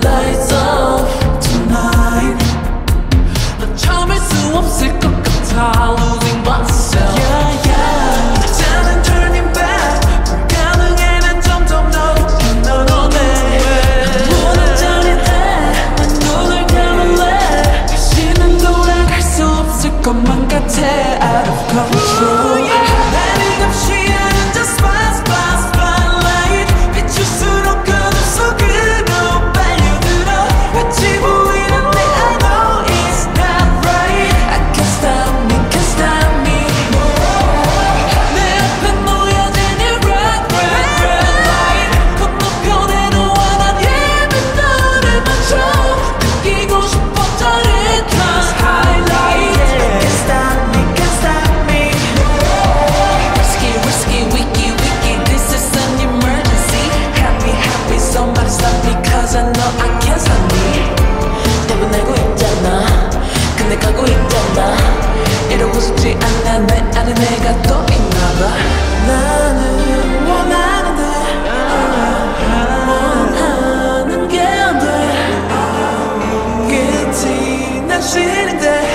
带走。crashing in